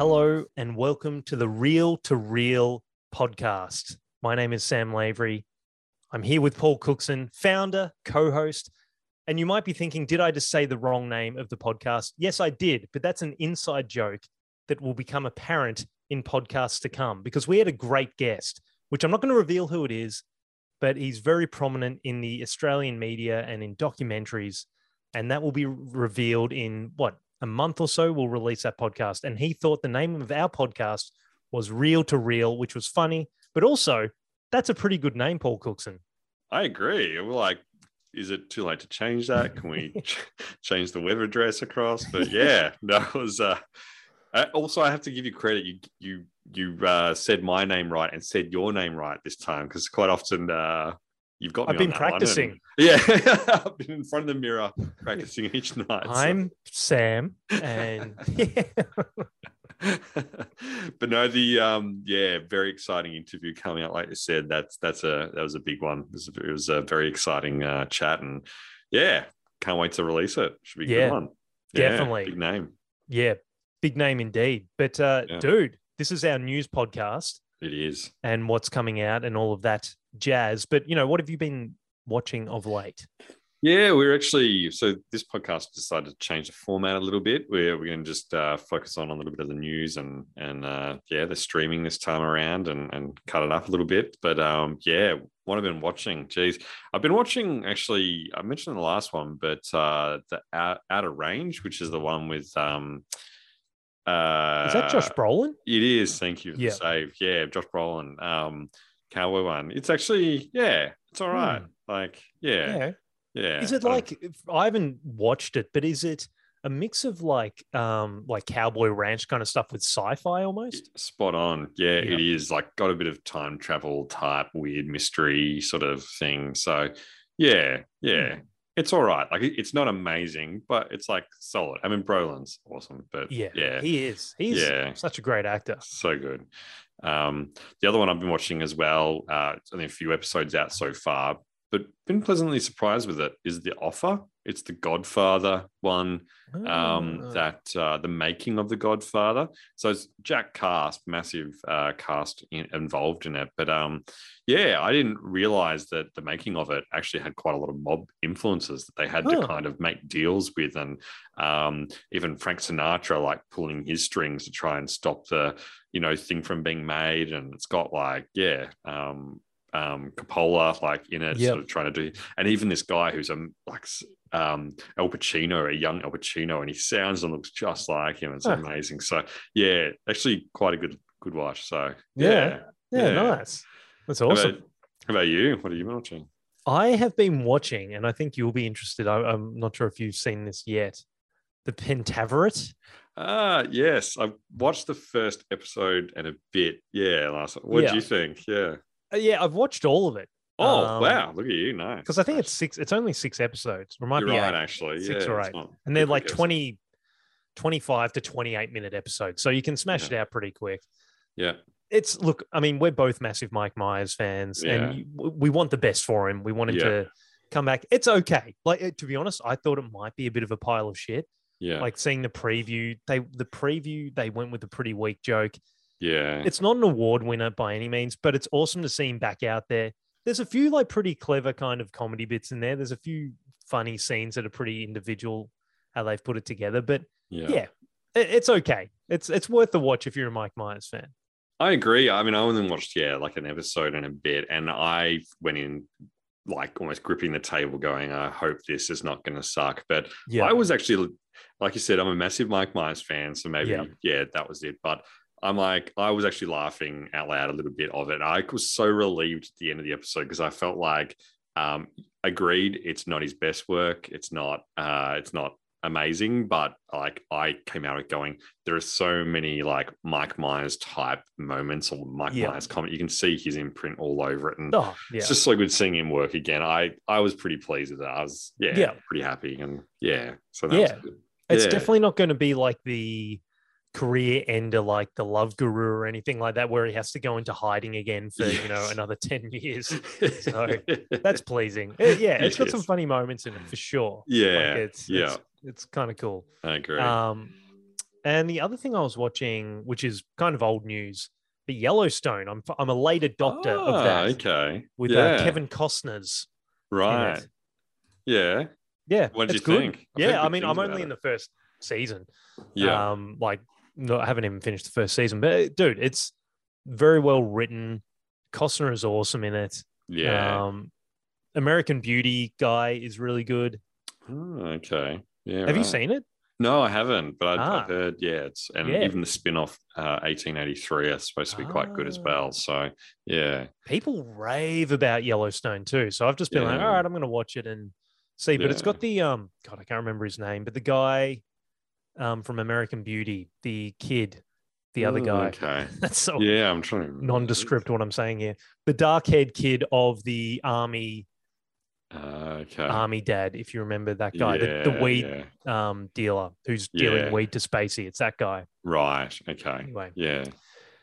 Hello and welcome to the Real to Real podcast. My name is Sam Lavery. I'm here with Paul Cookson, founder, co host. And you might be thinking, did I just say the wrong name of the podcast? Yes, I did, but that's an inside joke that will become apparent in podcasts to come because we had a great guest, which I'm not going to reveal who it is, but he's very prominent in the Australian media and in documentaries. And that will be revealed in what, a month or so? We'll release that podcast. And he thought the name of our podcast was Real to Real, which was funny, but also that's a pretty good name, Paul Cookson. I agree. We're like, is it too late to change that? Can we ch- change the web address across? But yeah, that was. Uh, uh, also, I have to give you credit. You you you uh, said my name right and said your name right this time because quite often uh, you've got. I've been that one, practicing. yeah, I've been in front of the mirror practicing each night. I'm Sam, and yeah. but no, the um, yeah, very exciting interview coming out. Like I said, that's that's a that was a big one. It was a, it was a very exciting uh, chat, and yeah, can't wait to release it. Should be a Yeah, good one. Yeah, definitely. big name. yeah, big name indeed. But uh, Yeah. dude, this is our news podcast It is. and what's coming out and all of that jazz. But you know, what have you been watching of late? Yeah, we're actually so this podcast decided to change the format a little bit. We're we're going to just uh, focus on a little bit of the news and and uh, yeah, the streaming this time around and and cut it up a little bit. But um, yeah, what I've been watching, geez, I've been watching actually. I mentioned the last one, but uh, the out, Outer Range, which is the one with um, uh, Is that Josh Brolin? It is. Thank you for Yeah. the save. Yeah, Josh Brolin, um, cowboy one. It's actually yeah, it's all right. Like yeah, Yeah. yeah. Is it like I haven't watched it, but is it a mix of like um like cowboy ranch kind of stuff with sci-fi almost? Spot on. Yeah, Yeah. it is like got a bit of time travel type weird mystery sort of thing. So, yeah, yeah, Hmm. it's all right. Like it's not amazing, but it's like solid. I mean, Brolin's awesome, but Yeah, yeah, he is. He's Yeah. such a great actor. so good. Um, the other one I've been watching as well, uh, a few episodes out so far, but been pleasantly surprised with it. Is the offer? It's the Godfather one um, Ah. that uh, the making of the Godfather. So it's Jack Cast, massive uh, cast in, involved in it. But um, yeah, I didn't realize that the making of it actually had quite a lot of mob influences that they had Huh. to kind of make deals with, and um, even Frank Sinatra like pulling his strings to try and stop the you know thing from being made. And it's got like yeah. Um, um, Coppola like in it, Yep. sort of trying to do, and even this guy who's a like um, Al Pacino, a young Al Pacino, and he sounds and looks just like him. It's amazing. So yeah, actually quite a good good watch. So Yeah. yeah. yeah, nice. That's How awesome. about, how about you? What are you watching? I have been watching, and I think you'll be interested. I, I'm not sure if you've seen this yet. The Pentaverate. Ah, yes, I've watched the first episode and a bit. Yeah, last. What Yeah. do you think? Yeah. Uh, yeah, I've watched all of it. Oh Um, wow! Look at you, nice. because I think it's six. It's only six episodes. It might You're be right, eight. actually. six yeah, or eight. not and they're like episode. 20, 25 to 28 minute episodes. So you can smash Yeah. it out pretty quick. Yeah, It's look, I mean, we're both massive Mike Myers fans, Yeah. and we want the best for him. We want him Yeah. to come back. It's okay. Like to be honest, I thought it might be a bit of a pile of shit. yeah, Like seeing the preview, they the preview they went with a pretty weak joke. Yeah. It's not an award winner by any means, but it's awesome to see him back out there. There's a few like pretty clever kind of comedy bits in there. There's a few funny scenes that are pretty individual how they've put it together, but yeah. yeah, it- it's okay. It's it's worth the watch if you're a Mike Myers fan. I agree. I mean, I only watched yeah, like an episode and a bit, and I went in like almost gripping the table, going, "I hope this is not going to suck." But Yeah, I was actually, like you said, I'm a massive Mike Myers fan, so maybe Yeah. yeah, that was it. But I'm like, I was actually laughing out loud a little bit of it. I was so relieved at the end of the episode because I felt like um, agreed, it's not his best work. It's not. Uh, it's not amazing, but like I came out of it going, there are so many like Mike Myers type moments or Mike Yeah. Myers comment. You can see his imprint all over it, and Oh, yeah. it's just so good seeing him work again. I I was pretty pleased with it. I was yeah, Yeah. pretty happy, and yeah, so that Yeah. It's definitely not going to be like the career ender like the Love Guru or anything like that, where he has to go into hiding again for you know another ten years. So, That's pleasing. Uh, yeah, it's got some funny moments in it for sure. Like, yeah, it's, yeah, it's, it's kind of cool. I agree. Um, and the other thing I was watching, which is kind of old news, but Yellowstone. I'm I'm a late adopter of Ah, that Okay, with yeah, uh, Kevin Costner's. right, yeah, Yeah, What did you good. think? Yeah, I good mean, I'm only in the first season. yeah, Um, like no, I haven't even finished the first season, but dude, it's very well written. Costner is awesome in it. yeah. Um, American Beauty guy is really good. Oh, okay, yeah. Have you seen it? No, I haven't, but Ah. I've heard, yeah, it's and Yeah. even the spin-off uh, 1883 is supposed to be quite good as Ah. well. So yeah, People rave about Yellowstone too. So I've just been like, all right, I'm going to watch it and see. But it's got the um, God, I can't remember his name, but the guy um from American Beauty, the kid, the other Oh, guy. Okay, That's so yeah, I'm trying to nondescript what I'm saying here. The dark haired kid of the army Uh, okay, army dad, if you remember that guy, the, the weed yeah. um dealer who's dealing Yeah. weed to Spacey. It's that guy. right, okay, Anyway, yeah,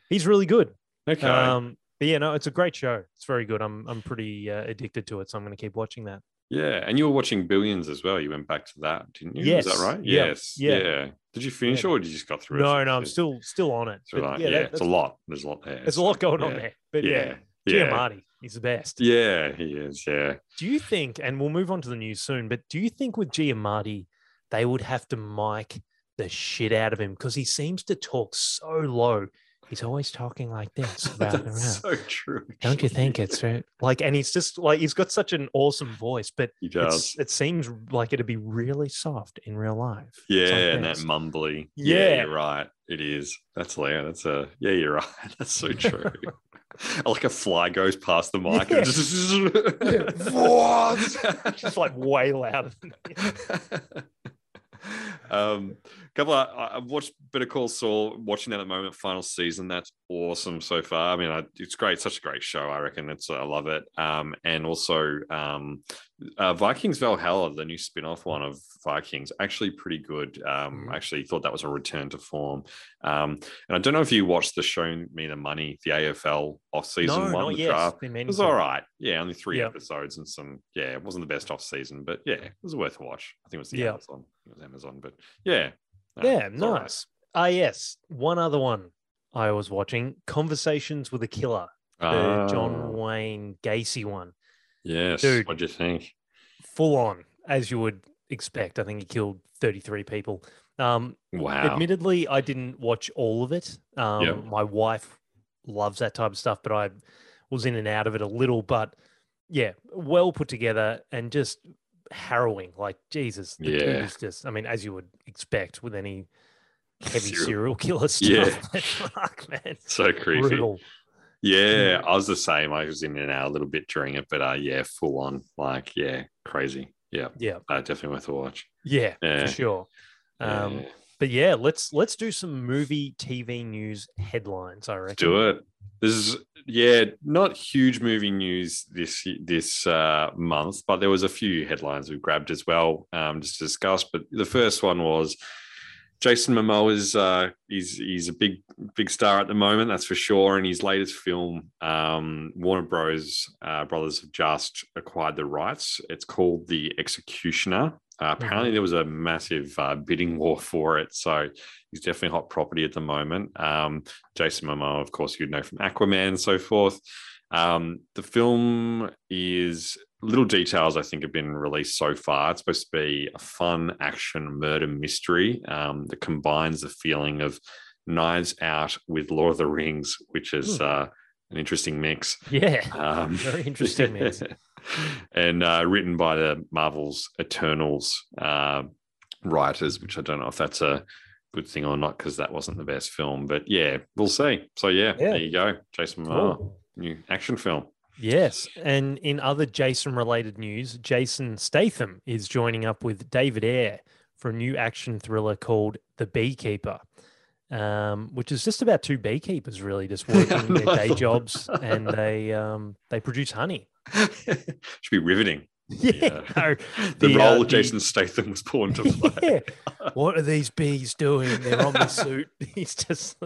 he's really good. okay. Um, but yeah, no, it's a great show. It's very good. I'm I'm pretty uh, addicted to it, so I'm going to keep watching that. Yeah, and you were watching Billions as well. You went back to that, didn't you? Yes. Is that right? yeah, Yes. yeah. Yeah. Did you finish Yeah. or did you just got through No, it? no, I'm It's- still still on it. right, yeah, that- it's a lot. There's a lot there. There's a lot so, going on there. But yeah, Yeah. Yeah. He's the best. Yeah, he is. Yeah. Do you think, and we'll move on to the news soon, but do you think with Giamatti, they would have to mic the shit out of him because he seems to talk so low? He's always talking like this. That's so true. Don't you think it's right? like, and he's just like, he's got such an awesome voice, but He does. it seems like it'd be really soft in real life. Yeah, and that mumbly. Yeah. you're right. It is. That's hilarious. That's a yeah, you're right. That's so true. like a fly goes past the mic. and just- What? Just like way louder than um, couple of, I've watched Better Call Saul, watching that at the moment, final season. That's awesome so far. I mean, I, it's great, such a great show. I reckon it's, I love it. Um, and also, um, uh, Vikings Valhalla, the new spin off one of Vikings, actually pretty good. Um, Mhm. I actually thought that was a return to form. Um, and I don't know if you watched the Show Me the Money, the AFL off season no, one, the yet. draft. It was all right. Yeah, only three Yeah. episodes and some. Yeah, it wasn't the best off season, but yeah, it was worth a watch. I think it was the Yeah. Amazon. It was Amazon, but yeah, no, Yeah, all right. nice. Ah, yes. One other one I was watching Conversations with a Killer, the Ah, John Wayne Gacy one. Yes. Dude. What'd you think? Full on, as you would expect. I think he killed 33 people. Um, Wow. Admittedly, I didn't watch all of it. Um, Yep. My wife loves that type of stuff, but I was in and out of it a little. But yeah, well put together and just harrowing. Like Jesus, the dude Yeah. is just. I mean, as you would expect with any heavy Serial- serial killer stuff. Yeah. fuck, man, So creepy. brutal. Yeah, I was the same. I was in and out a little bit during it, but uh, yeah, full on. Like, yeah, crazy. Yeah, Yeah, uh, definitely worth a watch. yeah, Yeah. for sure. Um, Yeah. But yeah, let's let's do some movie TV news headlines. I reckon. do it. This is yeah, not huge movie news this this uh, month, but there was a few headlines we grabbed as well um, just to discuss. But the first one was Jason Momoa is uh, he's he's a big big star at the moment, that's for sure. And his latest film, um, Warner Bros. Uh, brothers have just acquired the rights. It's called The Executioner. Uh, apparently, there was a massive uh, bidding war for it, so he's definitely hot property at the moment. Um, Jason Momoa, of course, you'd know from Aquaman and so forth. Um, the film is little details I think have been released so far. It's supposed to be a fun action murder mystery um, that combines the feeling of Knives Out with Lord of the Rings, which is Hmm. uh, an interesting mix. Yeah, Um, Very interesting mix. and uh, written by the Marvel's Eternals uh, writers, which I don't know if that's a good thing or not because that wasn't the best film. But yeah, we'll see. So yeah, Yeah. there you go, Jason Momoa, Cool. new action film. Yes. And in other Jason related news, Jason Statham is joining up with David Ayer for a new action thriller called The Beekeeper, um, which is just about two beekeepers really just working their day jobs and they um, they produce honey. Should be riveting. Yeah. no, The, the, uh, role the- Jason Statham was born to play. yeah. What are these bees doing? They're on the suit. He's just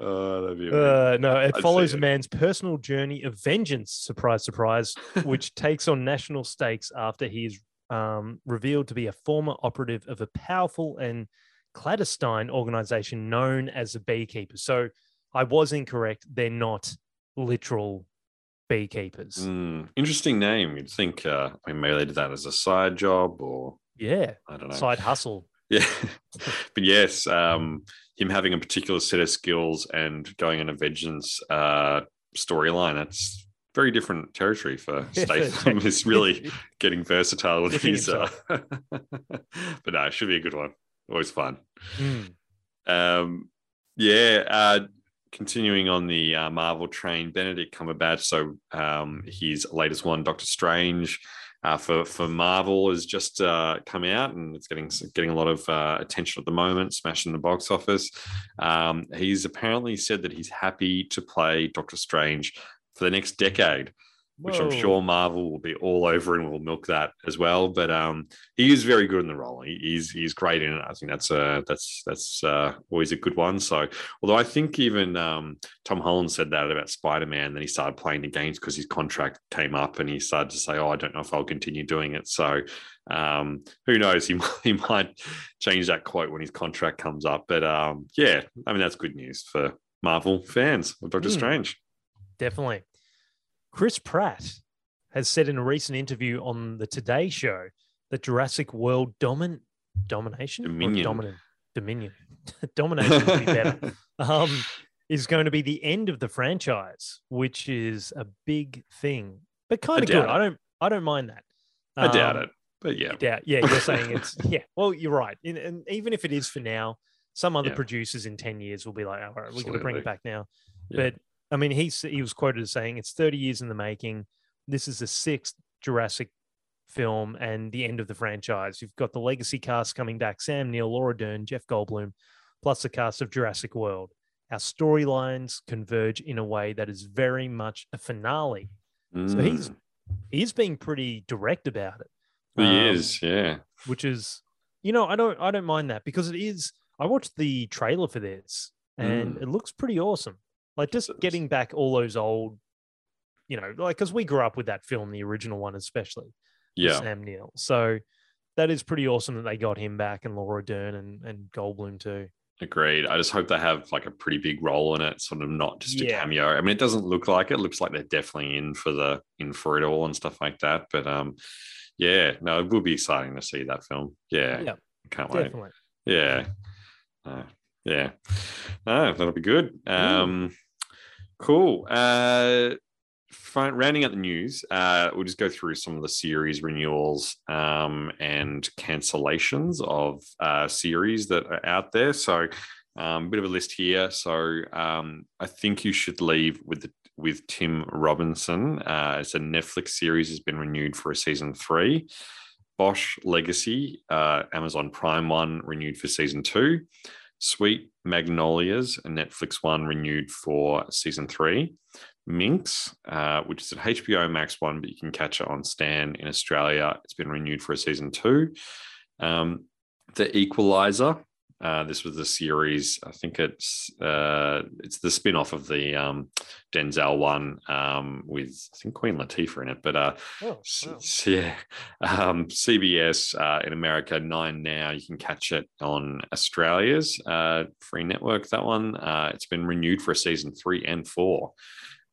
Oh, that'd be. Uh, no, it I'd follows a man's personal journey of vengeance, surprise, surprise, which takes on national stakes after he is um, revealed to be a former operative of a powerful and clandestine organization known as the Beekeepers. So I was incorrect. They're not literal beekeepers. Mm, interesting name. You'd think uh, I mean, maybe they did that as a side job or Yeah, I don't know. side hustle. Yeah. but yes, um, him having a particular set of skills and going on a vengeance uh, storyline, that's very different territory for Statham. is really getting versatile with his. Uh... but no, it should be a good one. Always fun. Mm, Um, yeah. Uh, continuing on the uh, Marvel train, Benedict Cumberbatch. So um, his latest one, Doctor Strange, uh, for for Marvel, has just uh, come out and it's getting getting a lot of uh, attention at the moment, smashing the box office. Um, he's apparently said that he's happy to play Doctor Strange for the next decade which I'm sure Marvel will be all over and will milk that as well. But um, he is very good in the role. He, he's he's great in it. I think that's uh that's that's uh, always a good one. So although I think even um, Tom Holland said that about Spider Man, then he started playing the games because his contract came up, and he started to say, "Oh, I don't know if I'll continue doing it." So um, who knows? He might, he might change that quote when his contract comes up. But um, yeah, I mean that's good news for Marvel fans of Doctor Hmm. Strange. Definitely. Chris Pratt has said in a recent interview on the Today Show that Jurassic World domin domination Dominion. dominant dominion domination would be better um, is going to be the end of the franchise, which is a big thing, but kind of good. it. I don't I don't mind that. I doubt Um, it, but yeah. doubt, yeah, you're saying it's yeah. Well, you're right, and, and even if it is for now, some other Yeah. producers in ten years will be like, all right, we're going to bring it back now. Yeah. But I mean, he's he was quoted as saying it's 30 years in the making. This is the sixth Jurassic film and the end of the franchise. You've got the legacy cast coming back: Sam Neill, Laura Dern, Jeff Goldblum, plus the cast of Jurassic World. Our storylines converge in a way that is very much a finale. So he's Mm. he's being pretty direct about it. He Um, is, yeah. which is you know i don't i don't mind that because it is i watched the trailer for this and Mm. it looks pretty awesome like just getting back all those old you know like because we grew up with that film the original one especially Yeah. sam neill so that is pretty awesome that they got him back and laura dern and, and goldblum too Agreed. I just hope they have like a pretty big role in it, sort of not just a Yeah. cameo. I mean, it doesn't look like it. it. Looks like they're definitely in for the in for it all and stuff like that. But um, yeah, no, it will be exciting to see that film. Yeah, Yeah, can't wait. definitely Yeah, Uh, yeah, no, that'll be good. Um, cool. Uh, rounding out the news, uh, we'll just go through some of the series renewals um, and cancellations of uh, series that are out there. So, um, a bit of a list here. So, um, I think you should leave with the, with Tim Robinson. Uh, it's a Netflix series has been renewed for a season three. Bosch Legacy, uh, Amazon Prime one renewed for season two. Sweet Magnolias, a Netflix one renewed for season three. Minx, uh, which is an HBO Max one, but you can catch it on Stan in Australia. It's been renewed for a season two. Um, the Equalizer. Uh, this was the series. I think it's uh, it's the spin off of the um, Denzel one um, with I think Queen Latifah in it. But uh, oh, wow. yeah, um, CBS uh, in America nine now. You can catch it on Australia's uh, free network. That one uh, it's been renewed for a season three and four.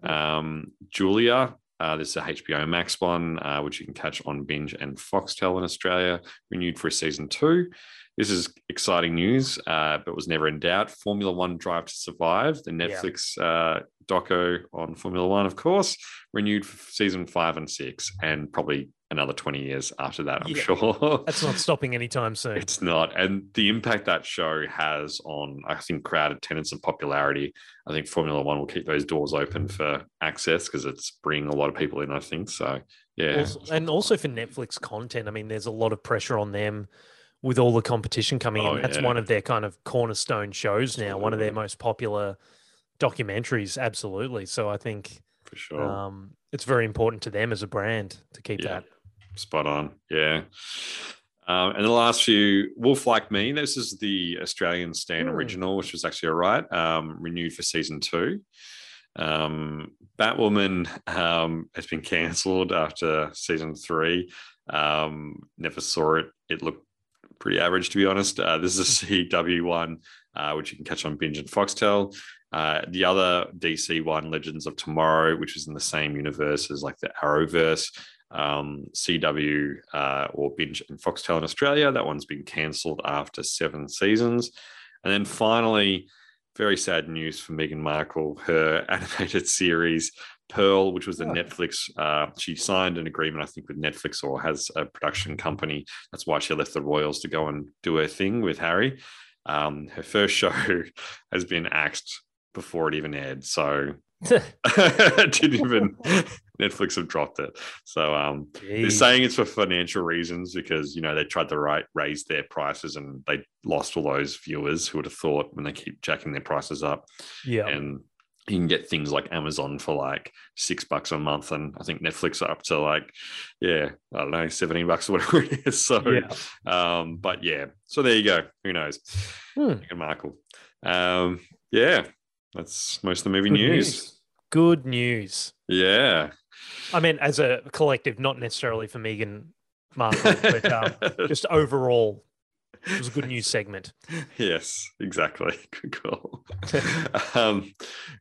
Um, Julia, uh, this is a HBO Max one, uh, which you can catch on Binge and Foxtel in Australia. Renewed for a season two. This is exciting news, uh, but was never in doubt. Formula One Drive to Survive, the Yeah. Netflix uh, doco on Formula One, of course, renewed for season five and six, and probably another 20 years after that, I'm Yeah. sure. That's not stopping anytime soon. It's not. And the impact that show has on, I think, crowd attendance and popularity, I think Formula One will keep those doors open for access because it's bringing a lot of people in, I think. So, yeah. Also- and also for Netflix content, I mean, there's a lot of pressure on them with all the competition coming Oh, in. That's yeah. one of their kind of cornerstone shows now, one of their most popular documentaries. Absolutely. So I think for sure. um, it's very important to them as a brand to keep Yeah. that. Spot on. Yeah. Um, and the last few, Wolf Like Me, this is the Australian Stan Hmm. original, which was actually all right, um, renewed for season two. Um, Batwoman um, has been cancelled after season three. Um, never saw it. It looked pretty average, to be honest. Uh, this is a CW one, uh, which you can catch on Binge and Foxtel. Uh, the other DC one, Legends of Tomorrow, which is in the same universe as like the Arrowverse, um, CW uh, or Binge and Foxtel in Australia. That one's been cancelled after seven seasons. And then finally, very sad news for Meghan Markle. Her animated series Pearl, which was the Oh. Netflix, uh, she signed an agreement, I think, with Netflix or has a production company. That's why she left the Royals to go and do her thing with Harry. Um, her first show has been axed before it even aired. So didn't even Netflix have dropped it. So um, they're saying it's for financial reasons because you know they tried to right, raise their prices and they lost all those viewers who would have thought when they keep jacking their prices up yeah. and you can get things like Amazon for like six bucks a month, and I think Netflix are up to like, yeah, I don't know, seventeen bucks or whatever it is. So, Yeah. um, but yeah, so there you go. Who knows? Hmm. Markle. Um, yeah, that's most of the movie Good news. Good news. Yeah, I mean, as a collective, not necessarily for Meghan Markle, but um, just overall, it was a good news segment. yes, exactly. Good call. um,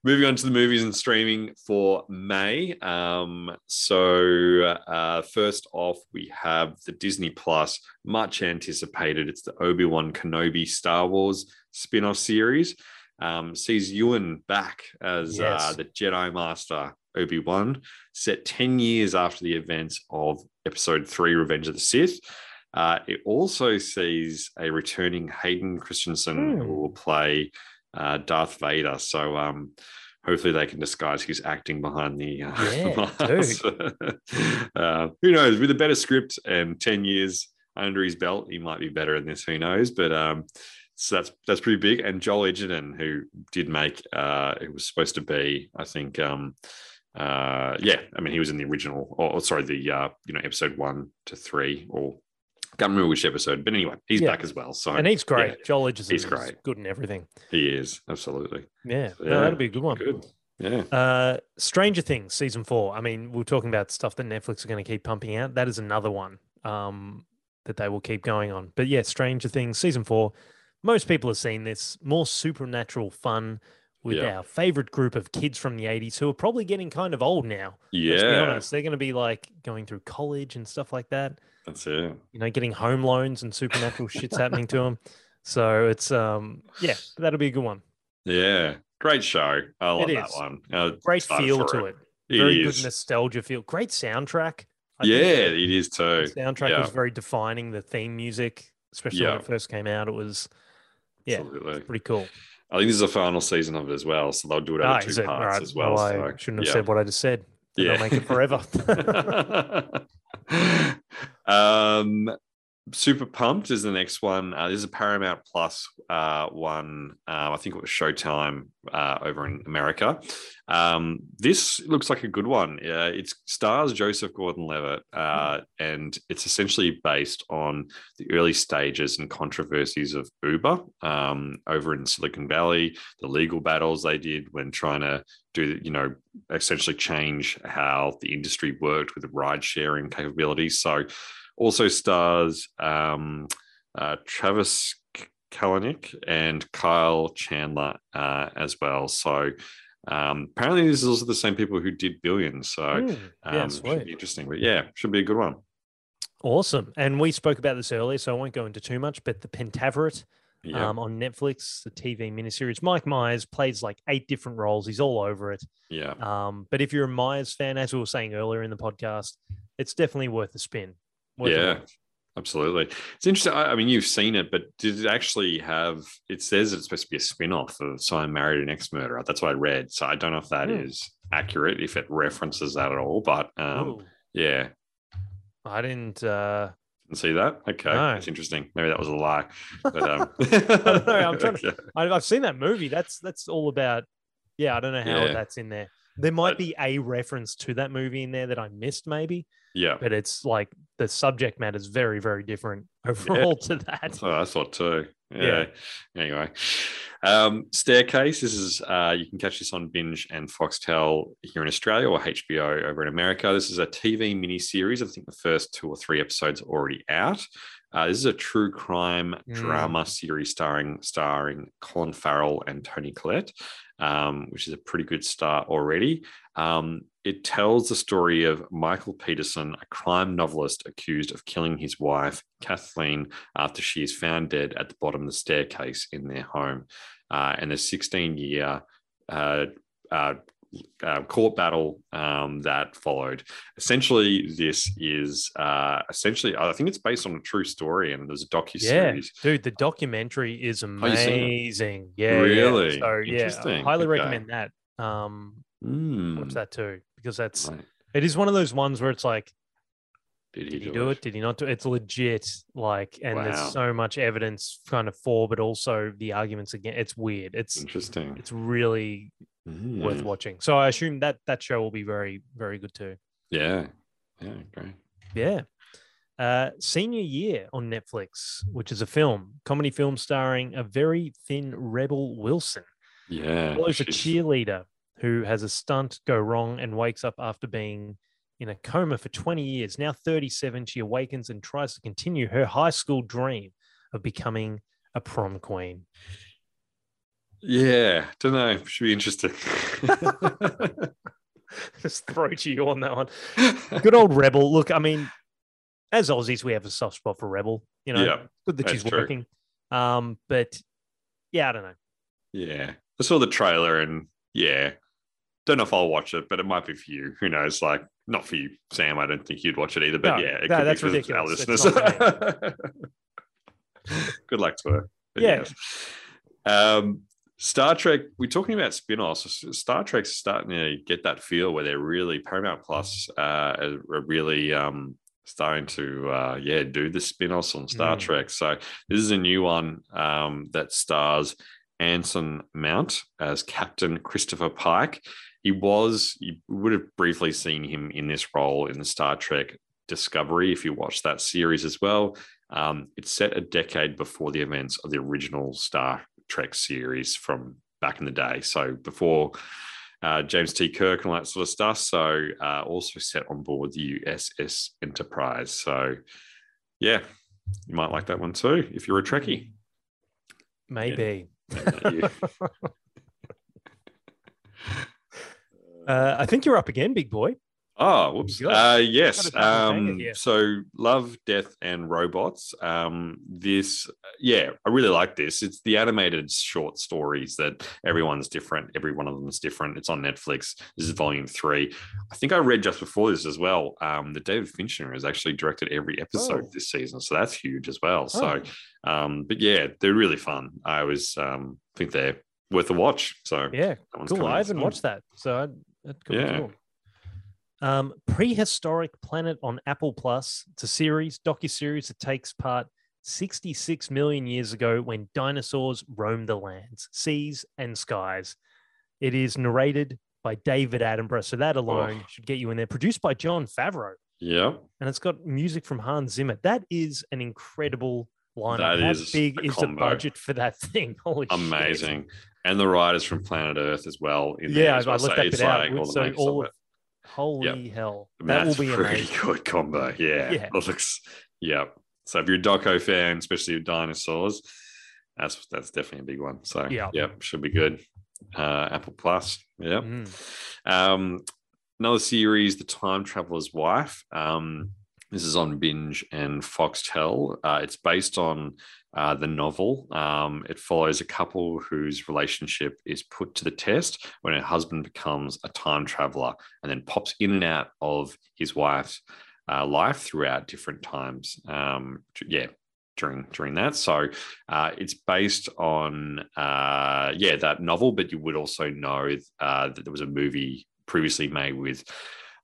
moving on to the movies and streaming for May. Um, so, uh, first off, we have the Disney Plus, much anticipated. It's the Obi Wan Kenobi Star Wars spin off series. Um, sees Ewan back as uh, the Jedi Master Obi Wan, set 10 years after the events of Episode 3 Revenge of the Sith. Uh, it also sees a returning Hayden Christensen who Hmm. will play uh, Darth Vader. So um, hopefully they can disguise his acting behind the uh, Yeah, mask. uh, who knows? With a better script and 10 years under his belt, he might be better in this. Who knows? But um, so that's that's pretty big. And Joel Edgerton, who did make, uh, it was supposed to be, I think, um, uh, yeah, I mean, he was in the original, or, or sorry, the uh, you know episode one to three, or can't remember which episode, but anyway, he's Yeah. back as well. So And he's great. yeah, Joel Edgerton he's is great. good and everything. he is absolutely Yeah, So, no, that'll be a good one. good. Yeah, Uh, Stranger Things season four. I mean, we are talking about stuff that Netflix are going to keep pumping out. That is another one um, that they will keep going on. But yeah, Stranger Things season four. Most people have seen this. More supernatural fun with Yeah. our favorite group of kids from the 80s who are probably getting kind of old now. Let's be yeah, honest. They're going to be like going through college and stuff like that. That's it. You know, getting home loans and supernatural shit's happening to them. So it's um yeah, that'll be a good one. Yeah, great show. I love It that one. Uh, Great feel to it. It Very is. good nostalgia feel. Great soundtrack. I yeah, it is too. Soundtrack yeah. was very defining. The theme music, especially when it first came out, it was yeah, Absolutely. pretty cool. I think this is the final season of it as well, so they'll do it Ah, over is two parts right. as well. I so, shouldn't have yeah. said what I just said. Then They'll make it forever. um, Super Pumped is the next one. Uh, this is a Paramount Plus uh, one. Uh, I think it was Showtime uh, over in America. Um, this looks like a good one. Uh, it stars Joseph Gordon-Levitt, uh, and it's essentially based on the early stages and controversies of Uber um, over in Silicon Valley, the legal battles they did when trying to do, you know, essentially change how the industry worked with ride sharing capabilities. So also stars um, uh, Travis Kalanick and Kyle Chandler uh, as well. So um, apparently, this is also the same people who did Billions. So Mm, um, should be interesting. But yeah, should be a good one. Awesome. And we spoke about this earlier, so I won't go into too much, but the Pentaverate Yeah. um, on Netflix, the TV miniseries. Mike Myers plays like eight different roles. He's all over it. yeah. Um, but if you're a Myers fan, as we were saying earlier in the podcast, it's definitely worth a spin. Yeah. Absolutely. It's interesting. I I mean, you've seen it, but did it actually have? It says it's supposed to be a spin off of So I Married an Ex Murderer. That's what I read. So I don't know if that is Hmm. accurate, if it references that at all. But um, yeah, I didn't. Uh, Didn't see that. Okay. No. That's interesting. Maybe that was a lie. But, um, I I'm trying to-. I, I've seen that movie. That's that's all about. Yeah, I don't know how Yeah. that's in there. There might be a reference to that movie in there that I missed, maybe, Yeah. but it's like the subject matter is very, very different overall to that. What I thought too. Yeah. Yeah. Anyway, um, Staircase. This is uh, you can catch this on Binge and Foxtel here in Australia or HBO over in America. This is a TV miniseries. I think the first two or three episodes are already out. Uh, this is a true crime Mm. drama series starring starring Colin Farrell and Toni Collette, um, which is a pretty good start already. Um, it tells the story of Michael Peterson, a crime novelist accused of killing his wife, Kathleen, after she is found dead at the bottom of the staircase in their home. Uh, and the 16 year uh, uh, uh, court battle um, that followed. Essentially, this is uh, essentially, I think it's based on a true story, and there's a docu series. Yeah, dude, the documentary is Oh, you seen it? amazing. Yeah, yeah. Really? So yeah, I highly Okay. recommend that. Um, Mm, watch that too because that's right. it is one of those ones where it's like, Did did he do it? Did he not do it? It's legit. Like, and Wow. there's so much evidence kind of for, but also the arguments again. It's weird. It's Interesting. it's really worth Mm, watching. So I assume that that show will be very very good too. Yeah. Yeah. Great. Yeah. Uh, Senior Year on Netflix, which is a film, comedy film starring a very thin Rebel Wilson. Yeah. follows a cheerleader who has a stunt go wrong and wakes up after being in a coma for 20 years. Now 37, she awakens and tries to continue her high school dream of becoming a prom queen. Yeah. Don't know. Should be interesting. Just throw to you on that one. Good old Rebel. Look, I mean, as Aussies, we have a soft spot for Rebel. You know, Yeah, good that she's true. working. Um, but yeah, I don't know. Yeah. I saw the trailer and yeah. Don't know if I'll watch it, but it might be for you. Who knows? Like, not for you, Sam. I don't think you'd watch it either. But No, yeah, it no, could that's be for our listeners. Good luck to her. But Yeah. yes. Um, Star Trek, we're talking about spin-offs. Star Trek's starting to get that feel where they're really Paramount Plus uh, are really um, starting to uh, yeah do the spin-offs on Star Mm. Trek. So this is a new one um, that stars Anson Mount as Captain Christopher Pike. He was you would have briefly seen him in this role in the Star Trek Discovery if you watched that series as well. Um, it's set a decade before the events of the original Star Trek series from back in the day. So before uh, James T. Kirk and all that sort of stuff. So uh, also set on board the USS Enterprise. So yeah, you might like that one too if you're a Trekkie. Maybe. You. Uh, I think you're up again, big boy. Oh, whoops. Uh, yes. Got a double banger Um, so, Love, Death, and Robots. Um, this, yeah, I really like this. It's the animated short stories that everyone's different. Every one of them is different. It's on Netflix. This is volume three. I think I read just before this as well um, that David Fincher has actually directed every episode Oh. this season. So, that's huge as well. So, um, but yeah, they're really fun. I was, um, think they're worth a watch. So, Yeah, cool. I haven't watched that, so I, that could Yeah. be cool. Um, Prehistoric Planet on Apple Plus. It's a series, docu series that takes part 66 million years ago when dinosaurs roamed the lands, seas, and skies. It is narrated by David Attenborough, so that alone Oh. should get you in there. Produced by Jon Favreau, Yeah. and it's got music from Hans Zimmer. That is an incredible lineup. That How is big is combo. the budget for that thing? Holy shit. And the riders from Planet Earth as well. In Yeah, I, looked So that bit out. all the so all of holy hell, that That's will be a pretty amazing. good combo. Yeah. Yeah. It looks yeah. So if you're a doco fan, especially with dinosaurs, that's that's definitely a big one. So Yeah. yeah, should be good. Uh Apple Plus. Yeah. Mm. Um, another series, The Time Traveler's Wife. Um, this is on Binge and Foxtel. Uh, it's based on uh, the novel. Um, it follows a couple whose relationship is put to the test when her husband becomes a time traveler and then pops in and out of his wife's uh, life throughout different times. Um, yeah, during during that. So uh, it's based on uh, yeah that novel, but you would also know uh, that there was a movie previously made with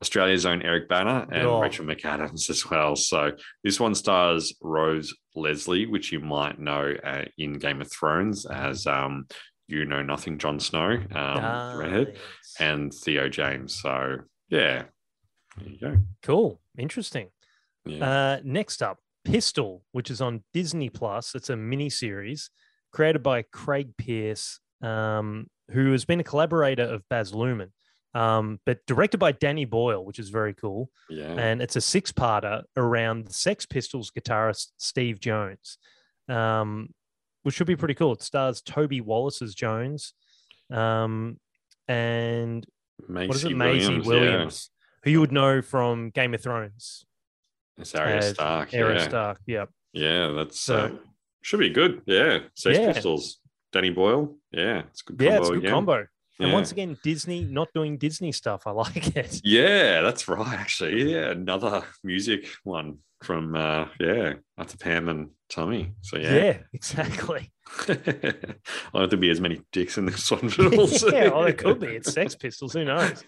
Australia's own Eric Bana and Oh. Rachel McAdams as well. So this one stars Rose Leslie, which you might know uh, in Game of Thrones as um, you know nothing, Jon Snow, um, Ah, redhead, and Theo James. So yeah, there you go. cool, interesting. Yeah. Uh, next up, Pistol, which is on Disney Plus. It's a mini series created by Craig Pearce, um, who has been a collaborator of Baz Luhrmann, um, but directed by Danny Boyle, which is very cool. yeah. And it's a six-parter around the Sex Pistols guitarist Steve Jones, um, which should be pretty cool. It stars Toby Wallace as Jones, um, and what is it, Maisie Williams, who you would know from Game of Thrones. Yeah. It's Arya Stark. Arya yeah. Stark, yeah. Yeah, that's So- uh, should be good. Yeah, Sex Yeah. Pistols, Danny Boyle. Yeah, it's a good. Yeah, combo it's a good again. combo. And Yeah. once again, Disney not doing Disney stuff. I like it. Yeah, that's right. Actually, yeah, another music one from uh, yeah after Pam and Tommy. So Yeah, yeah, exactly. I don't to be as many dicks in this one, yeah, well, it could be. It's Sex Pistols. Who knows?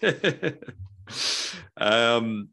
um,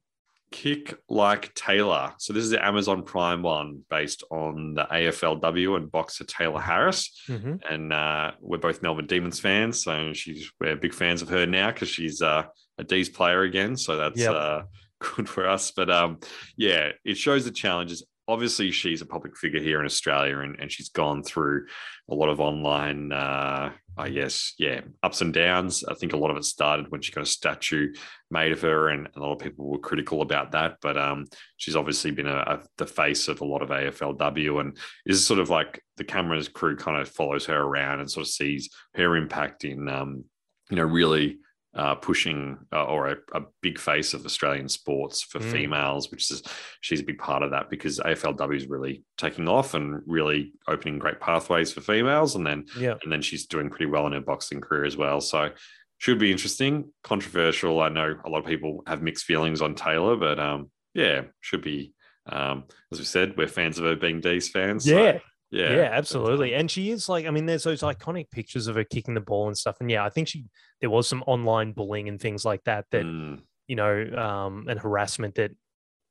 Kick Like Tayla. So this is the Amazon Prime one based on the AFLW and boxer Tayla Harris. hmm and uh, we're both Melbourne Demons fans. So she's we're big fans of her now because she's uh, a D's player again. So that's Yep. uh, good for us. But um, yeah, it shows the challenges. Obviously, she's a public figure here in Australia, and, and she's gone through a lot of online, uh, I guess, yeah, ups and downs. I think a lot of it started when she got a statue made of her, and a lot of people were critical about that. But um, she's obviously been a, a, the face of a lot of AFLW, and is sort of like the camera's crew kind of follows her around and sort of sees her impact in, um, you know, really uh, pushing uh, or a, a big face of Australian sports for Mm. females, which is she's a big part of that because AFLW is really taking off and really opening great pathways for females, and then Yeah. and then she's doing pretty well in her boxing career as well. So should be interesting, controversial. I know a lot of people have mixed feelings on Tayla, but um, yeah, should be. Um, as we said, we're fans of her being D's fans. so, Yeah. yeah, absolutely. And she is like, I mean, there's those iconic pictures of her kicking the ball and stuff. And yeah, I think she there was some online bullying and things like that that Mm, you know, um, and harassment that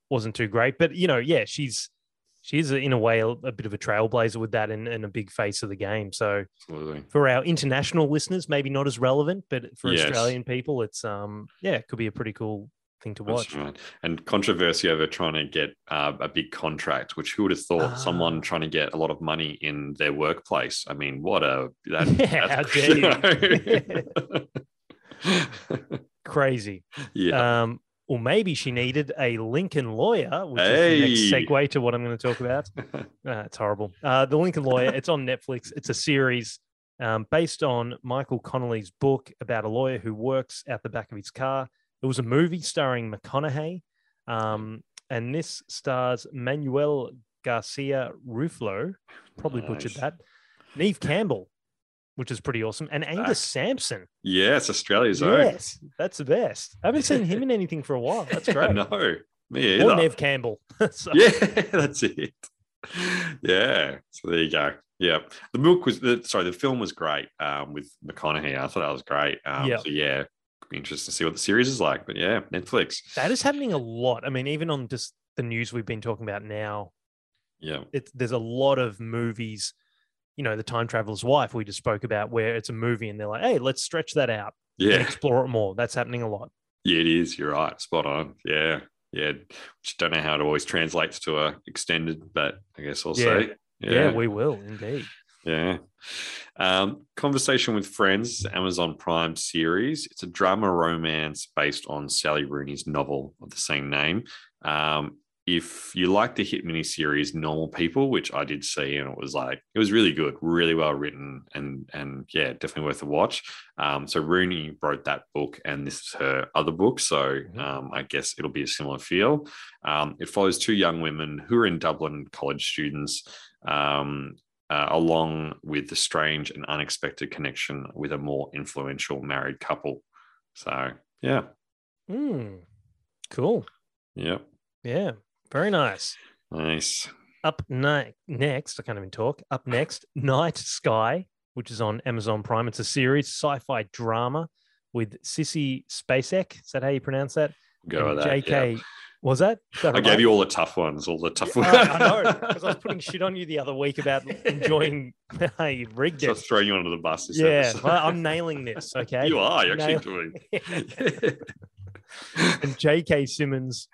wasn't too great. But you know, yeah, she's she's in a way a, a bit of a trailblazer with that and, and a big face of the game. So absolutely. for our international listeners, maybe not as relevant, but for Yes. Australian people, it's um yeah, it could be a pretty cool thing to watch. Right. And controversy over trying to get uh, a big contract, which who would have thought Ah. someone trying to get a lot of money in their workplace? I mean, what a that, Yeah, that's- how dare Crazy. yeah. Um, or maybe she needed a Lincoln lawyer, which is the next segue to what I'm going to talk about. Uh, it's horrible. Uh, the Lincoln Lawyer. It's on Netflix. It's a series um, based on Michael Connolly's book about a lawyer who works out the back of his car. It was a movie starring McConaughey, um, and this stars Manuel Garcia Ruflo. Probably butchered that. Neve Campbell, which is pretty awesome, and Angus Back. Sampson. yes, Australia's own. Yes, that's the best. I haven't seen him in anything for a while. That's I great. know. Me either. Or. Neve Campbell. So- Yeah, that's it. Yeah. So there you go. Yeah. The book was the sorry, the film was great um, with McConaughey. I thought that was great. Um, Yeah. So yeah, be interesting to see what the series is like. But yeah, Netflix. That is happening a lot. I mean, even on just the news we've been talking about now, Yeah. it's there's a lot of movies. You know, the Time Traveler's Wife we just spoke about, where it's a movie and they're like, "Hey, let's stretch that out Yeah. explore it more." That's happening a lot. Yeah, it is. You're right. Spot on. Yeah. Yeah. Which don't know how it always translates to a extended, but I guess I'll Yeah. say. Yeah, we will indeed. Yeah. Um, Conversation with Friends, Amazon Prime series. It's a drama romance based on Sally Rooney's novel of the same name. Um, if you like the hit miniseries Normal People, which I did see, and it was like it was really good, really well written, and and yeah, definitely worth a watch. Um, so Rooney wrote that book, and this is her other book. So Mhm. um, I guess it'll be a similar feel. Um, it follows two young women who are in Dublin, college students. Um, uh, along with the strange and unexpected connection with a more influential married couple. So, yeah, Mm, cool. yep, Yeah. Very nice. nice. Up ne- next, I can't even talk. Up next, Night Sky, which is on Amazon Prime. It's a series, sci-fi drama with Sissy Spacek. Is that how you pronounce that? Go And with that. JK. yeah. Was that? That I gave you all the tough ones, all the tough I, ones. I know because I was putting shit on you the other week about enjoying. hey, rigged So it. throwing you under the bus. This Yeah, well, I'm nailing this. Okay, you are. You're actually doing. and J.K. Simmons,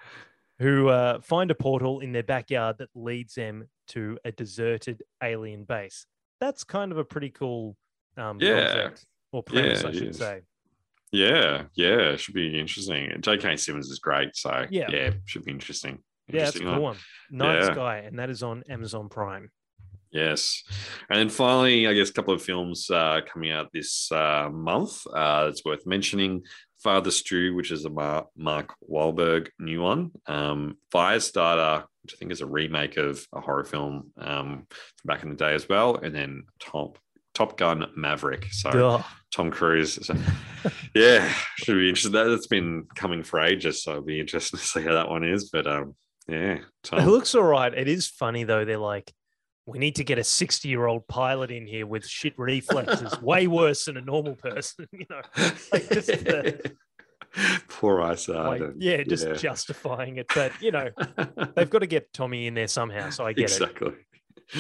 who uh, find a portal in their backyard that leads them to a deserted alien base. That's kind of a pretty cool um, Yeah. or premise, Yeah, I should say. Yeah, yeah, it should be interesting. J.K. Simmons is great, so Yeah. yeah, should be interesting. Yeah, that's a cool one. Night Yeah. Sky, and that is on Amazon Prime. Yes, and then finally, I guess a couple of films uh, coming out this uh, month. Uh, it's worth mentioning. Father Stu, which is a Mar- Mark Wahlberg new one. Um, Firestarter, which I think is a remake of a horror film um, from back in the day as well, and then Top Top Gun Maverick. So. Tom Cruise. So, yeah, should be interesting. That it's been coming for ages, so it'll be interesting to see how that one is. But um, yeah, Tom. It looks all right. It is funny though. They're like, we need to get a 60 year old pilot in here with shit reflexes, way worse than a normal person. You know, like just the- poor Ice. like, yeah, just justifying it. But you know, they've got to get Tommy in there somehow. So I get it. exactly.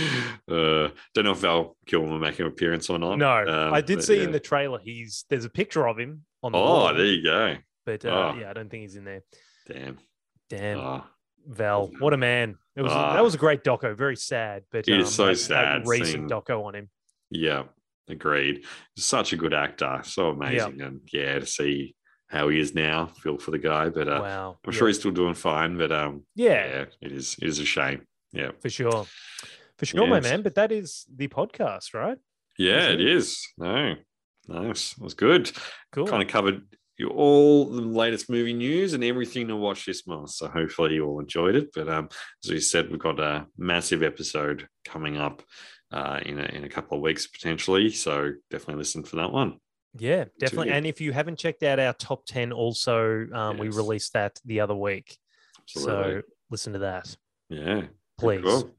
Uh, don't know if Val Kilmer will make an appearance or not. No, Um, I did see yeah. in the trailer. He's there's a picture of him on the Oh, wall, there you go. but uh, Oh. yeah, I don't think he's in there. Damn. Damn, Oh, Val, what a man! It was Ah. that was a great doco. Very sad, but It is so that- that sad recent seeing- doco on him. yeah, agreed. Such a good actor. So amazing. And yeah, to see how he is now, feel for the guy. But uh, wow, I'm yeah. sure he's still doing fine. But um, yeah, yeah, it is it is a shame. Yeah. for sure, for sure, my man. But that is the podcast, right? Yeah, it it. is. No, nice. It was good. Cool. Kind of covered you all the latest movie news and everything to watch this month. So hopefully you all enjoyed it. But um, as we said, we've got a massive episode coming up uh, in a, in a couple of weeks potentially. So definitely listen for that one. Yeah, definitely. it. And if you haven't checked out our top 10, also, um, we released that the other week. Absolutely. So listen to that, yeah, please. Cool.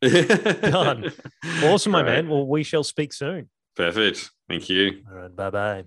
Done. Awesome, my man. Well, we shall speak soon. Perfect. Thank you. All right. Bye bye.